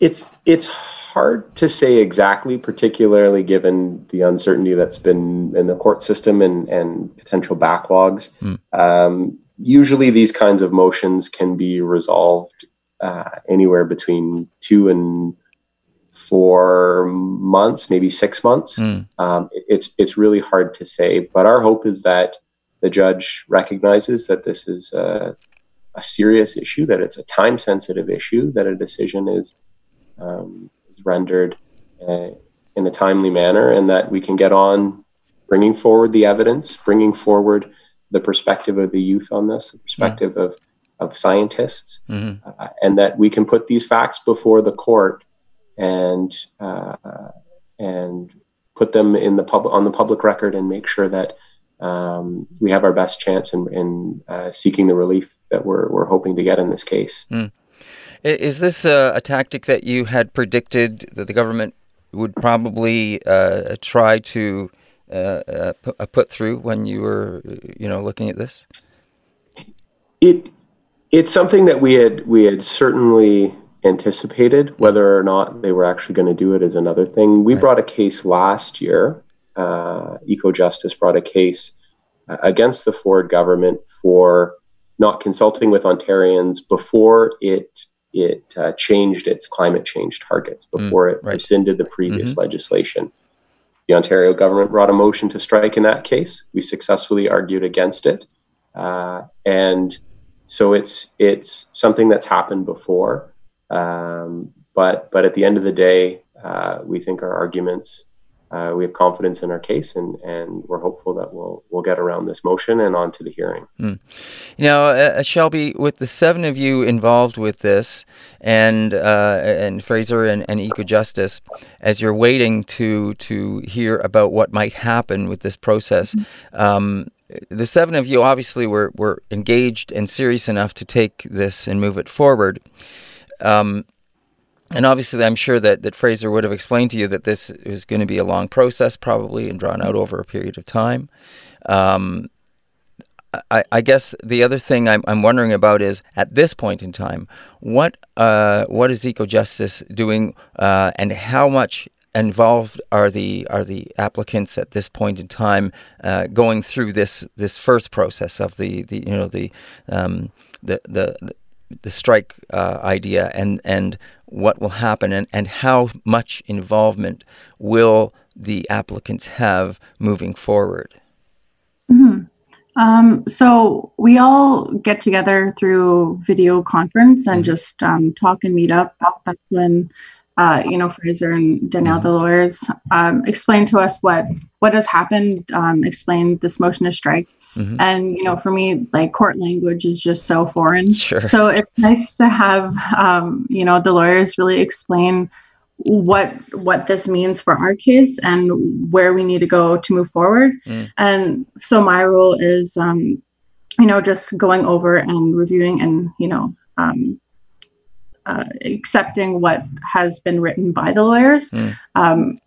It's it's hard to say exactly, particularly given the uncertainty that's been in the court system and and potential backlogs. Mm. Um, usually these kinds of motions can be resolved uh, anywhere between two and four months, maybe six months. Mm. Um, it's it's really hard to say, but our hope is that the judge recognizes that this is a, a serious issue, that it's a time sensitive issue, that a decision is, um, is rendered uh, in a timely manner, and that we can get on bringing forward the evidence, bringing forward the perspective of the youth on this, the perspective mm-hmm. of of scientists, mm-hmm. uh, and that we can put these facts before the court and uh, and put them in the pub- on the public record and make sure that um, we have our best chance in, in uh, seeking the relief that we're we're hoping to get in this case. Mm. Is this a, a, tactic that you had predicted that the government would probably uh, try to uh, uh, uh, put through when you were, you know, looking at this? It it's something that we had we had certainly anticipated. Whether or not they were actually going to do it is another thing. We right. brought a case last year. Uh, Ecojustice brought a case uh, against the Ford government for not consulting with Ontarians before it it uh, changed its climate change targets mm, before mm, it right. rescinded the previous mm-hmm. legislation. The Ontario government brought a motion to strike in that case. We successfully argued against it, uh, and so it's it's something that's happened before. Um, but but at the end of the day, uh, we think our arguments uh, we have confidence in our case, and, and we're hopeful that we'll we'll get around this motion and on to the hearing. Mm. You know, uh, uh, Shelby, with the seven of you involved with this, and uh, and Fraser and, and Ecojustice, as you're waiting to to hear about what might happen with this process. Mm-hmm. Um, the seven of you obviously were, were engaged and serious enough to take this and move it forward. Um, and obviously, I'm sure that, that Fraser would have explained to you that this is going to be a long process, probably, and drawn out over a period of time. Um, I, I, guess the other thing I'm, I'm, wondering about is at this point in time, what uh, what is Ecojustice doing, uh, and how much involved are the are the applicants at this point in time uh, going through this this first process of the, the you know the um, the, the the strike uh, idea and and what will happen and, and how much involvement will the applicants have moving forward? Mm-hmm. Um, so we all get together through video conference and mm-hmm. just um, talk and meet up. That's when uh, you know, Fraser and Danielle, the lawyers, um, explain to us what what has happened, um, explain this motion to strike. Mm-hmm. And you know, for me, like court language is just so foreign. Sure. So it's nice to have um, you know the lawyers really explain what what this means for our case and where we need to go to move forward. Mm. And so my role is, um, you know, just going over and reviewing and you know um, uh, accepting what has been written by the lawyers. Mm. Um,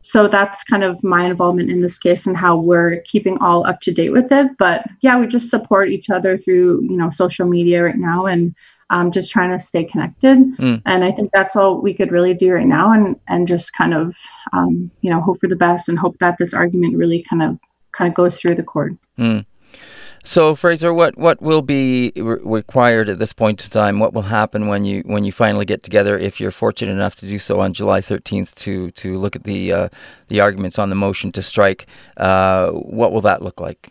so that's kind of my involvement in this case and how we're keeping all up to date with it. But yeah, we just support each other through you know social media right now and um, just trying to stay connected. Mm. And I think that's all we could really do right now, and and just kind of um, you know hope for the best and hope that this argument really kind of kind of goes through the court. Mm. So Fraser, what, what will be re- required at this point in time? What will happen when you when you finally get together, if you're fortunate enough to do so on July 13th, to to look at the uh, the arguments on the motion to strike? Uh, what will that look like?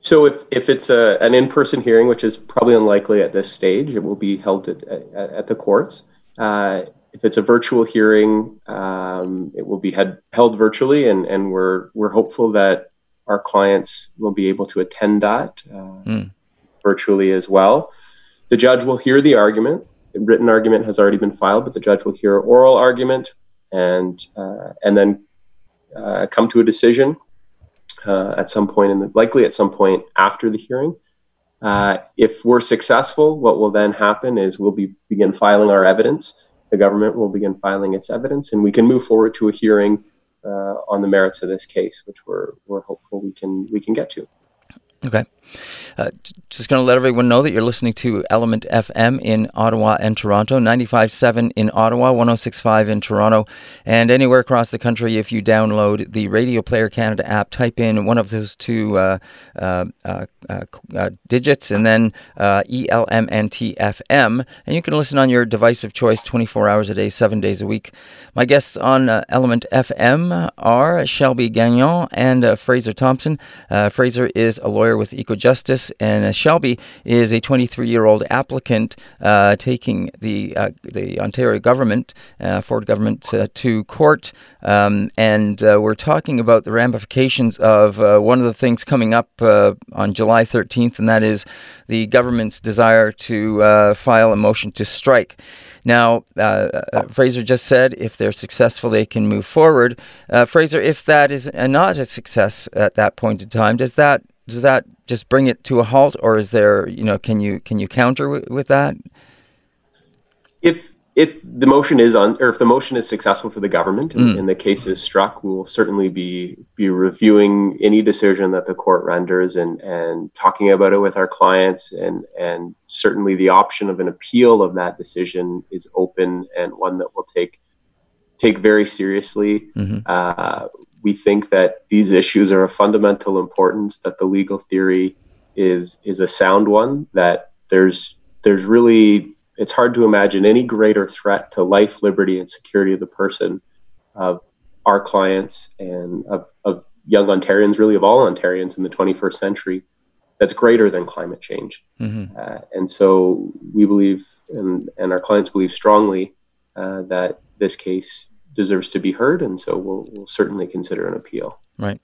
So if, if it's a, an in-person hearing, which is probably unlikely at this stage, it will be held at, at, at the courts. Uh, if it's a virtual hearing, um, it will be held virtually, and, and we're we're hopeful that our clients will be able to attend that uh, mm. virtually as well. The judge will hear the argument. The written argument has already been filed, but the judge will hear oral argument and uh, and then uh, come to a decision uh, at some point in the likely at some point after the hearing. Uh, if we're successful, what will then happen is we'll be begin filing our evidence. The government will begin filing its evidence, and we can move forward to a hearing Uh, on the merits of this case, which we're we're hopeful we can we can get to. Okay. Uh, just going to let everyone know that you're listening to Element FM in Ottawa and Toronto, 95.7 in Ottawa, 106.5 in Toronto, and anywhere across the country. If you download the Radio Player Canada app, type in one of those two uh, uh, uh, uh digits and then ELMNTFM, and you can listen on your device of choice 24 hours a day, seven days a week. My guests on Element FM are Shelby Gagnon and Fraser Thomson. Fraser is a lawyer with Ecojustice, and uh, Shelby is a 23 year old applicant uh, taking the, uh, the Ontario government, uh, Ford government, uh, to court. Um, and we're talking about the ramifications of one of the things coming up on July 13th, and that is the government's desire to file a motion to strike. Now, uh, uh, Fraser just said if they're successful, they can move forward. Uh, Fraser, if that is not a success at that point in time, does that does that just bring it to a halt, or is there, you know, can you can you counter with, with that? If if the motion is on, or if the motion is successful for the government mm. and, the case is struck, we'll certainly be be reviewing any decision that the court renders and and talking about it with our clients, and and certainly the option of an appeal of that decision is open and one that we'll take take very seriously. Mm-hmm. Uh, we think that these issues are of fundamental importance, that the legal theory is is a sound one, that there's there's really it's hard to imagine any greater threat to life, liberty, and security of the person of our clients and of, of young Ontarians, really of all Ontarians in the 21st century, that's greater than climate change. Mm-hmm. Uh, and so we believe, and, and our clients believe strongly, uh, that this case deserves to be heard, and so we'll, we'll certainly consider an appeal. Right.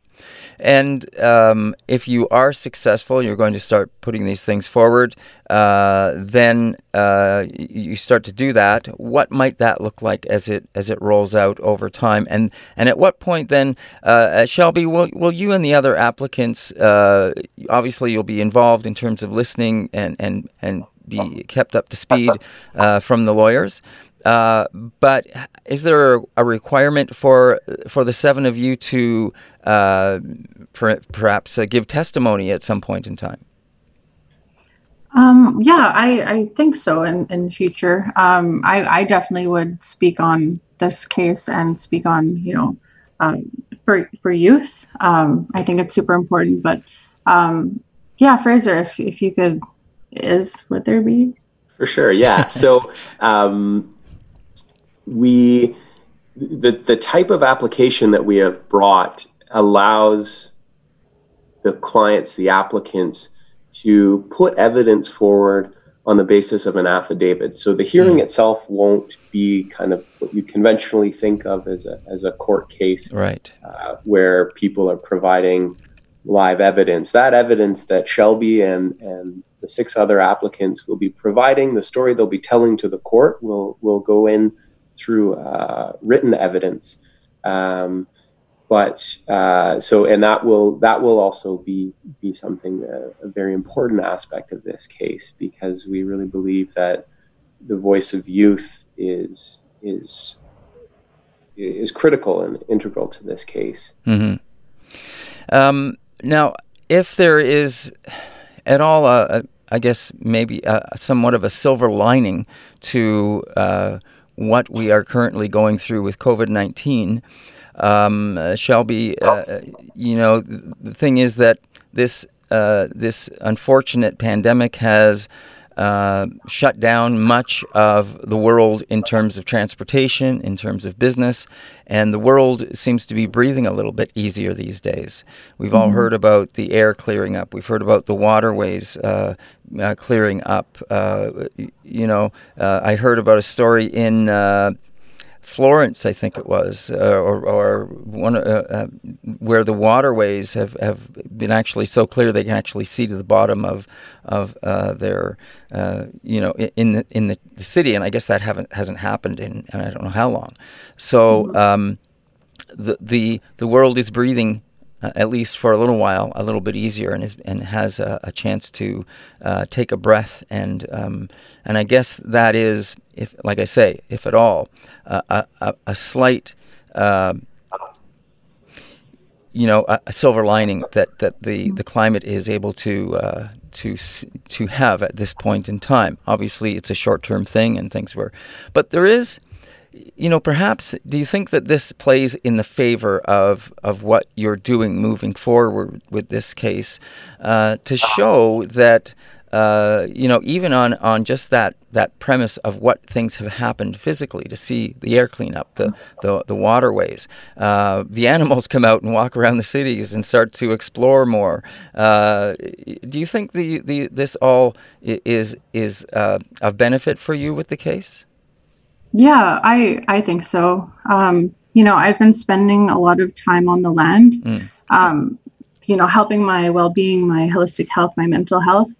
And um, if you are successful, you're going to start putting these things forward. Uh, then uh, you start to do that. What might that look like as it as it rolls out over time? And and at what point then, uh, Shelby, will will you and the other applicants, uh, obviously, you'll be involved in terms of listening and and and be kept up to speed uh, from the lawyers. Uh, but is there a requirement for for the seven of you to uh, per, perhaps uh, give testimony at some point in time? Um, yeah, I, I think so. In in the future, um, I, I definitely would speak on this case and speak on you know um, for for youth. Um, I think it's super important. But um, yeah, Fraser, if if you could is. Would there be? For sure, yeah. so um, we the the type of application that we have brought allows the clients, the applicants, to put evidence forward on the basis of an affidavit. So the hearing mm. itself won't be kind of what you conventionally think of as a, as a court case, right? Uh, where people are providing live evidence. That evidence that Shelby and and the six other applicants will be providing, the story they'll be telling to the court will will go in through uh, written evidence. Um, but uh, so and that will that will also be be something uh, a very important aspect of this case because we really believe that the voice of youth is is is critical and integral to this case. Mm-hmm. Um, now, if there is at all a, a I guess maybe a, somewhat of a silver lining to uh, what we are currently going through with COVID nineteen um, uh, Shelby, uh, you know, the thing is that this uh, this unfortunate pandemic has uh, shut down much of the world in terms of transportation, in terms of business, and the world seems to be breathing a little bit easier these days. We've mm-hmm. all heard about the air clearing up. We've heard about the waterways uh, uh, clearing up. Uh, you know, uh, I heard about a story in Florence, I think it was, uh, or, or one uh, uh, where the waterways have, have been actually so clear they can actually see to the bottom of of uh, their, uh, you know, in the in the, city, and I guess that haven't hasn't happened in, in I don't know how long. So mm-hmm. um, the the the world is breathing uh, at least for a little while, a little bit easier, and is, and has a, a chance to uh, take a breath. And um, and I guess that is, if like I say, if at all, uh, a, a, slight. Um, you know, a, a, silver lining that, that the, the climate is able to uh, to to have at this point in time. Obviously, it's a short term thing, and things were, but there is you know, perhaps do you think that this plays in the favor of of what you're doing moving forward with this case uh, to show that uh, you know even on on just that that premise of what things have happened physically to see the air cleanup, the the, the waterways, uh, the animals come out and walk around the cities and start to explore more. Uh, do you think the, the this all is is uh, of benefit for you with the case? Yeah, I I think so. Um, you know, I've been spending a lot of time on the land. Mm. Um, you know, helping my well-being, my holistic health, my mental health.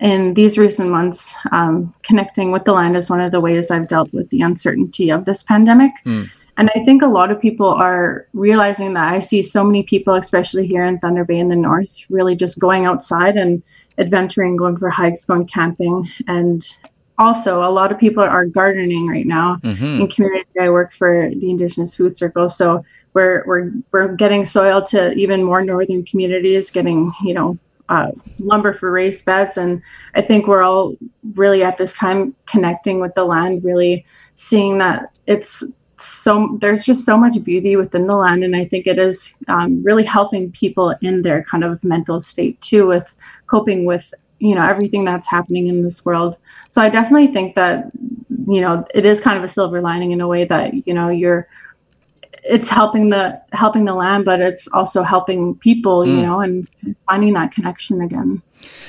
In these recent months, um, connecting with the land is one of the ways I've dealt with the uncertainty of this pandemic. Mm. And I think a lot of people are realizing that I see so many people, especially here in Thunder Bay in the north, really just going outside and adventuring, going for hikes, going camping, and also a lot of people are gardening right now mm-hmm. in community i work for the indigenous food circle so we're we're we're getting soil to even more northern communities getting you know uh, lumber for raised beds. And i think we're all really at this time connecting with the land really seeing that it's so there's just so much beauty within the land. And i think it is um, really helping people in their kind of mental state too with coping with you know everything that's happening in this world. So i definitely think that you know it is kind of a silver lining in a way that you know you're it's helping the helping the land but it's also helping people mm. you know and finding that connection again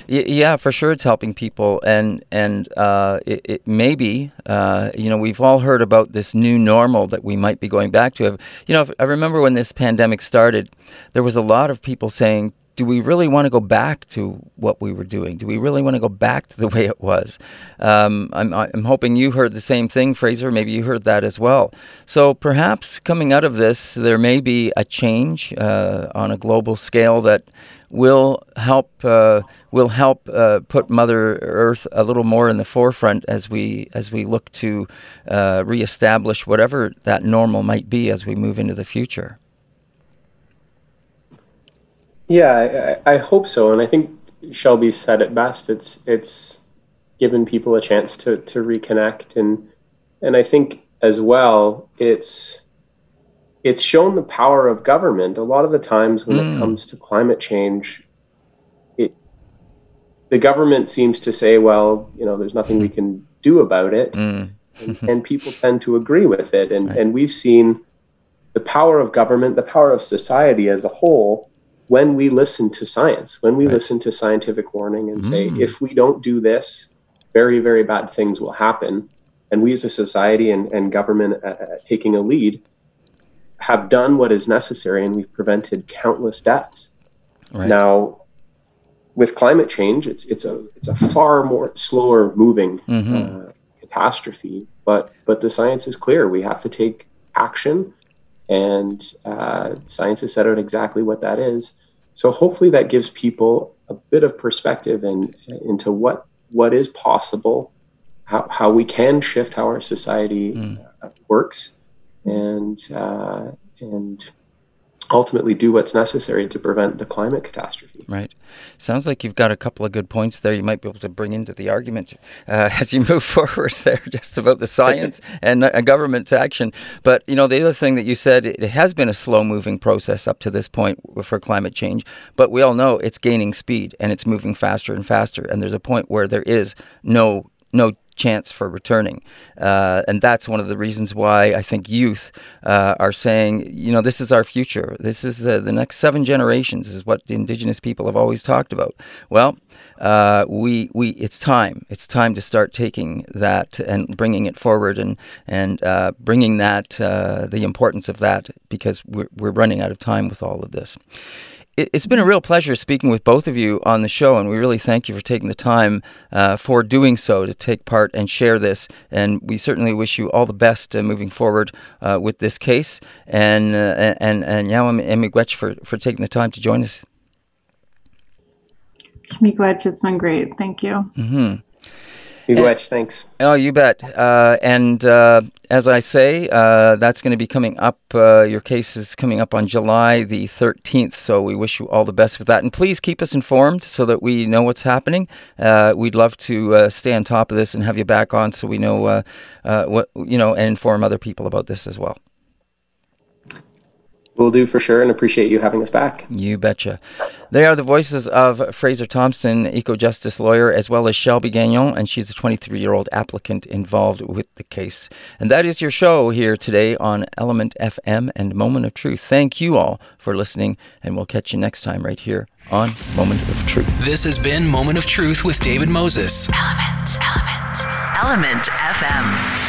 yeah, for sure, it's helping people, and and uh, it, it maybe uh, you know we've all heard about this new normal that we might be going back to. You know, I remember when this pandemic started, there was a lot of people saying do we really want to go back to what we were doing? Do we really want to go back to the way it was? Um, I'm, I'm hoping you heard the same thing, Fraser. Maybe you heard that as well. So perhaps coming out of this, there may be a change uh, on a global scale that will help uh, will help uh, put Mother Earth a little more in the forefront as we as we look to uh, reestablish whatever that normal might be as we move into the future. Yeah, I, I, hope so, and I think Shelby said it best. It's it's given people a chance to to reconnect, and and I think as well, it's it's shown the power of government. A lot of the times when mm. it comes to climate change, it the government seems to say, well, you know, there's nothing we can do about it. Mm. and, and, people tend to agree with it. And, right. and we've seen the power of government, the power of society as a whole, when we listen to science, when we right. listen to scientific warning and mm. say, if we don't do this, very, very bad things will happen. And we as a society and, and government uh, uh taking a lead have done what is necessary and we've prevented countless deaths. Right. Now, with climate change, it's it's a it's a far more slower moving mm-hmm. uh, catastrophe. But but the science is clear. We have to take action, and uh, science has set out exactly what that is. So hopefully that gives people a bit of perspective and into what what is possible, how how we can shift how our society mm. works, and uh, and ultimately do what's necessary to prevent the climate catastrophe. Right. Sounds like you've got a couple of good points there you might be able to bring into the argument uh, as you move forward there, just about the science and uh, government's action. But, you know, the other thing that you said, it has been a slow moving process up to this point for climate change, but we all know it's gaining speed and it's moving faster and faster. And there's a point where there is no no chance for returning. Uh, and that's one of the reasons why I think youth uh, are saying, you know, this is our future. This is the, the next seven generations, is what Indigenous people have always talked about. Well, uh, we we it's time. It's time to start taking that and bringing it forward and and uh, bringing that uh, the importance of that because we're we're running out of time with all of this it's been a real pleasure speaking with both of you on the show, and we really thank you for taking the time uh, for doing so to take part and share this. And we certainly wish you all the best uh, moving forward uh, with this case. And uh, and and Yawam Emigwech for for taking the time to join us. Miigwech, it's been great. Thank you. Mm-hmm. Miigwech, thanks. Oh, you bet. Uh, and uh, as I say, uh, that's going to be coming up. Uh, your case is coming up on July the 13th. So we wish you all the best with that. And please keep us informed so that we know what's happening. Uh, we'd love to uh, stay on top of this and have you back on so we know what, you know, and inform other people about this as well. We'll do for sure and appreciate you having us back. You betcha. They are the voices of Fraser Thomson, eco justice lawyer, as well as Shelby Gagnon, and she's a 23 year old applicant involved with the case. And that is your show here today on Element FM and Moment of Truth. Thank you all for listening, and we'll catch you next time right here on Moment of Truth. This has been Moment of Truth with David Moses. Element, Element, Element FM.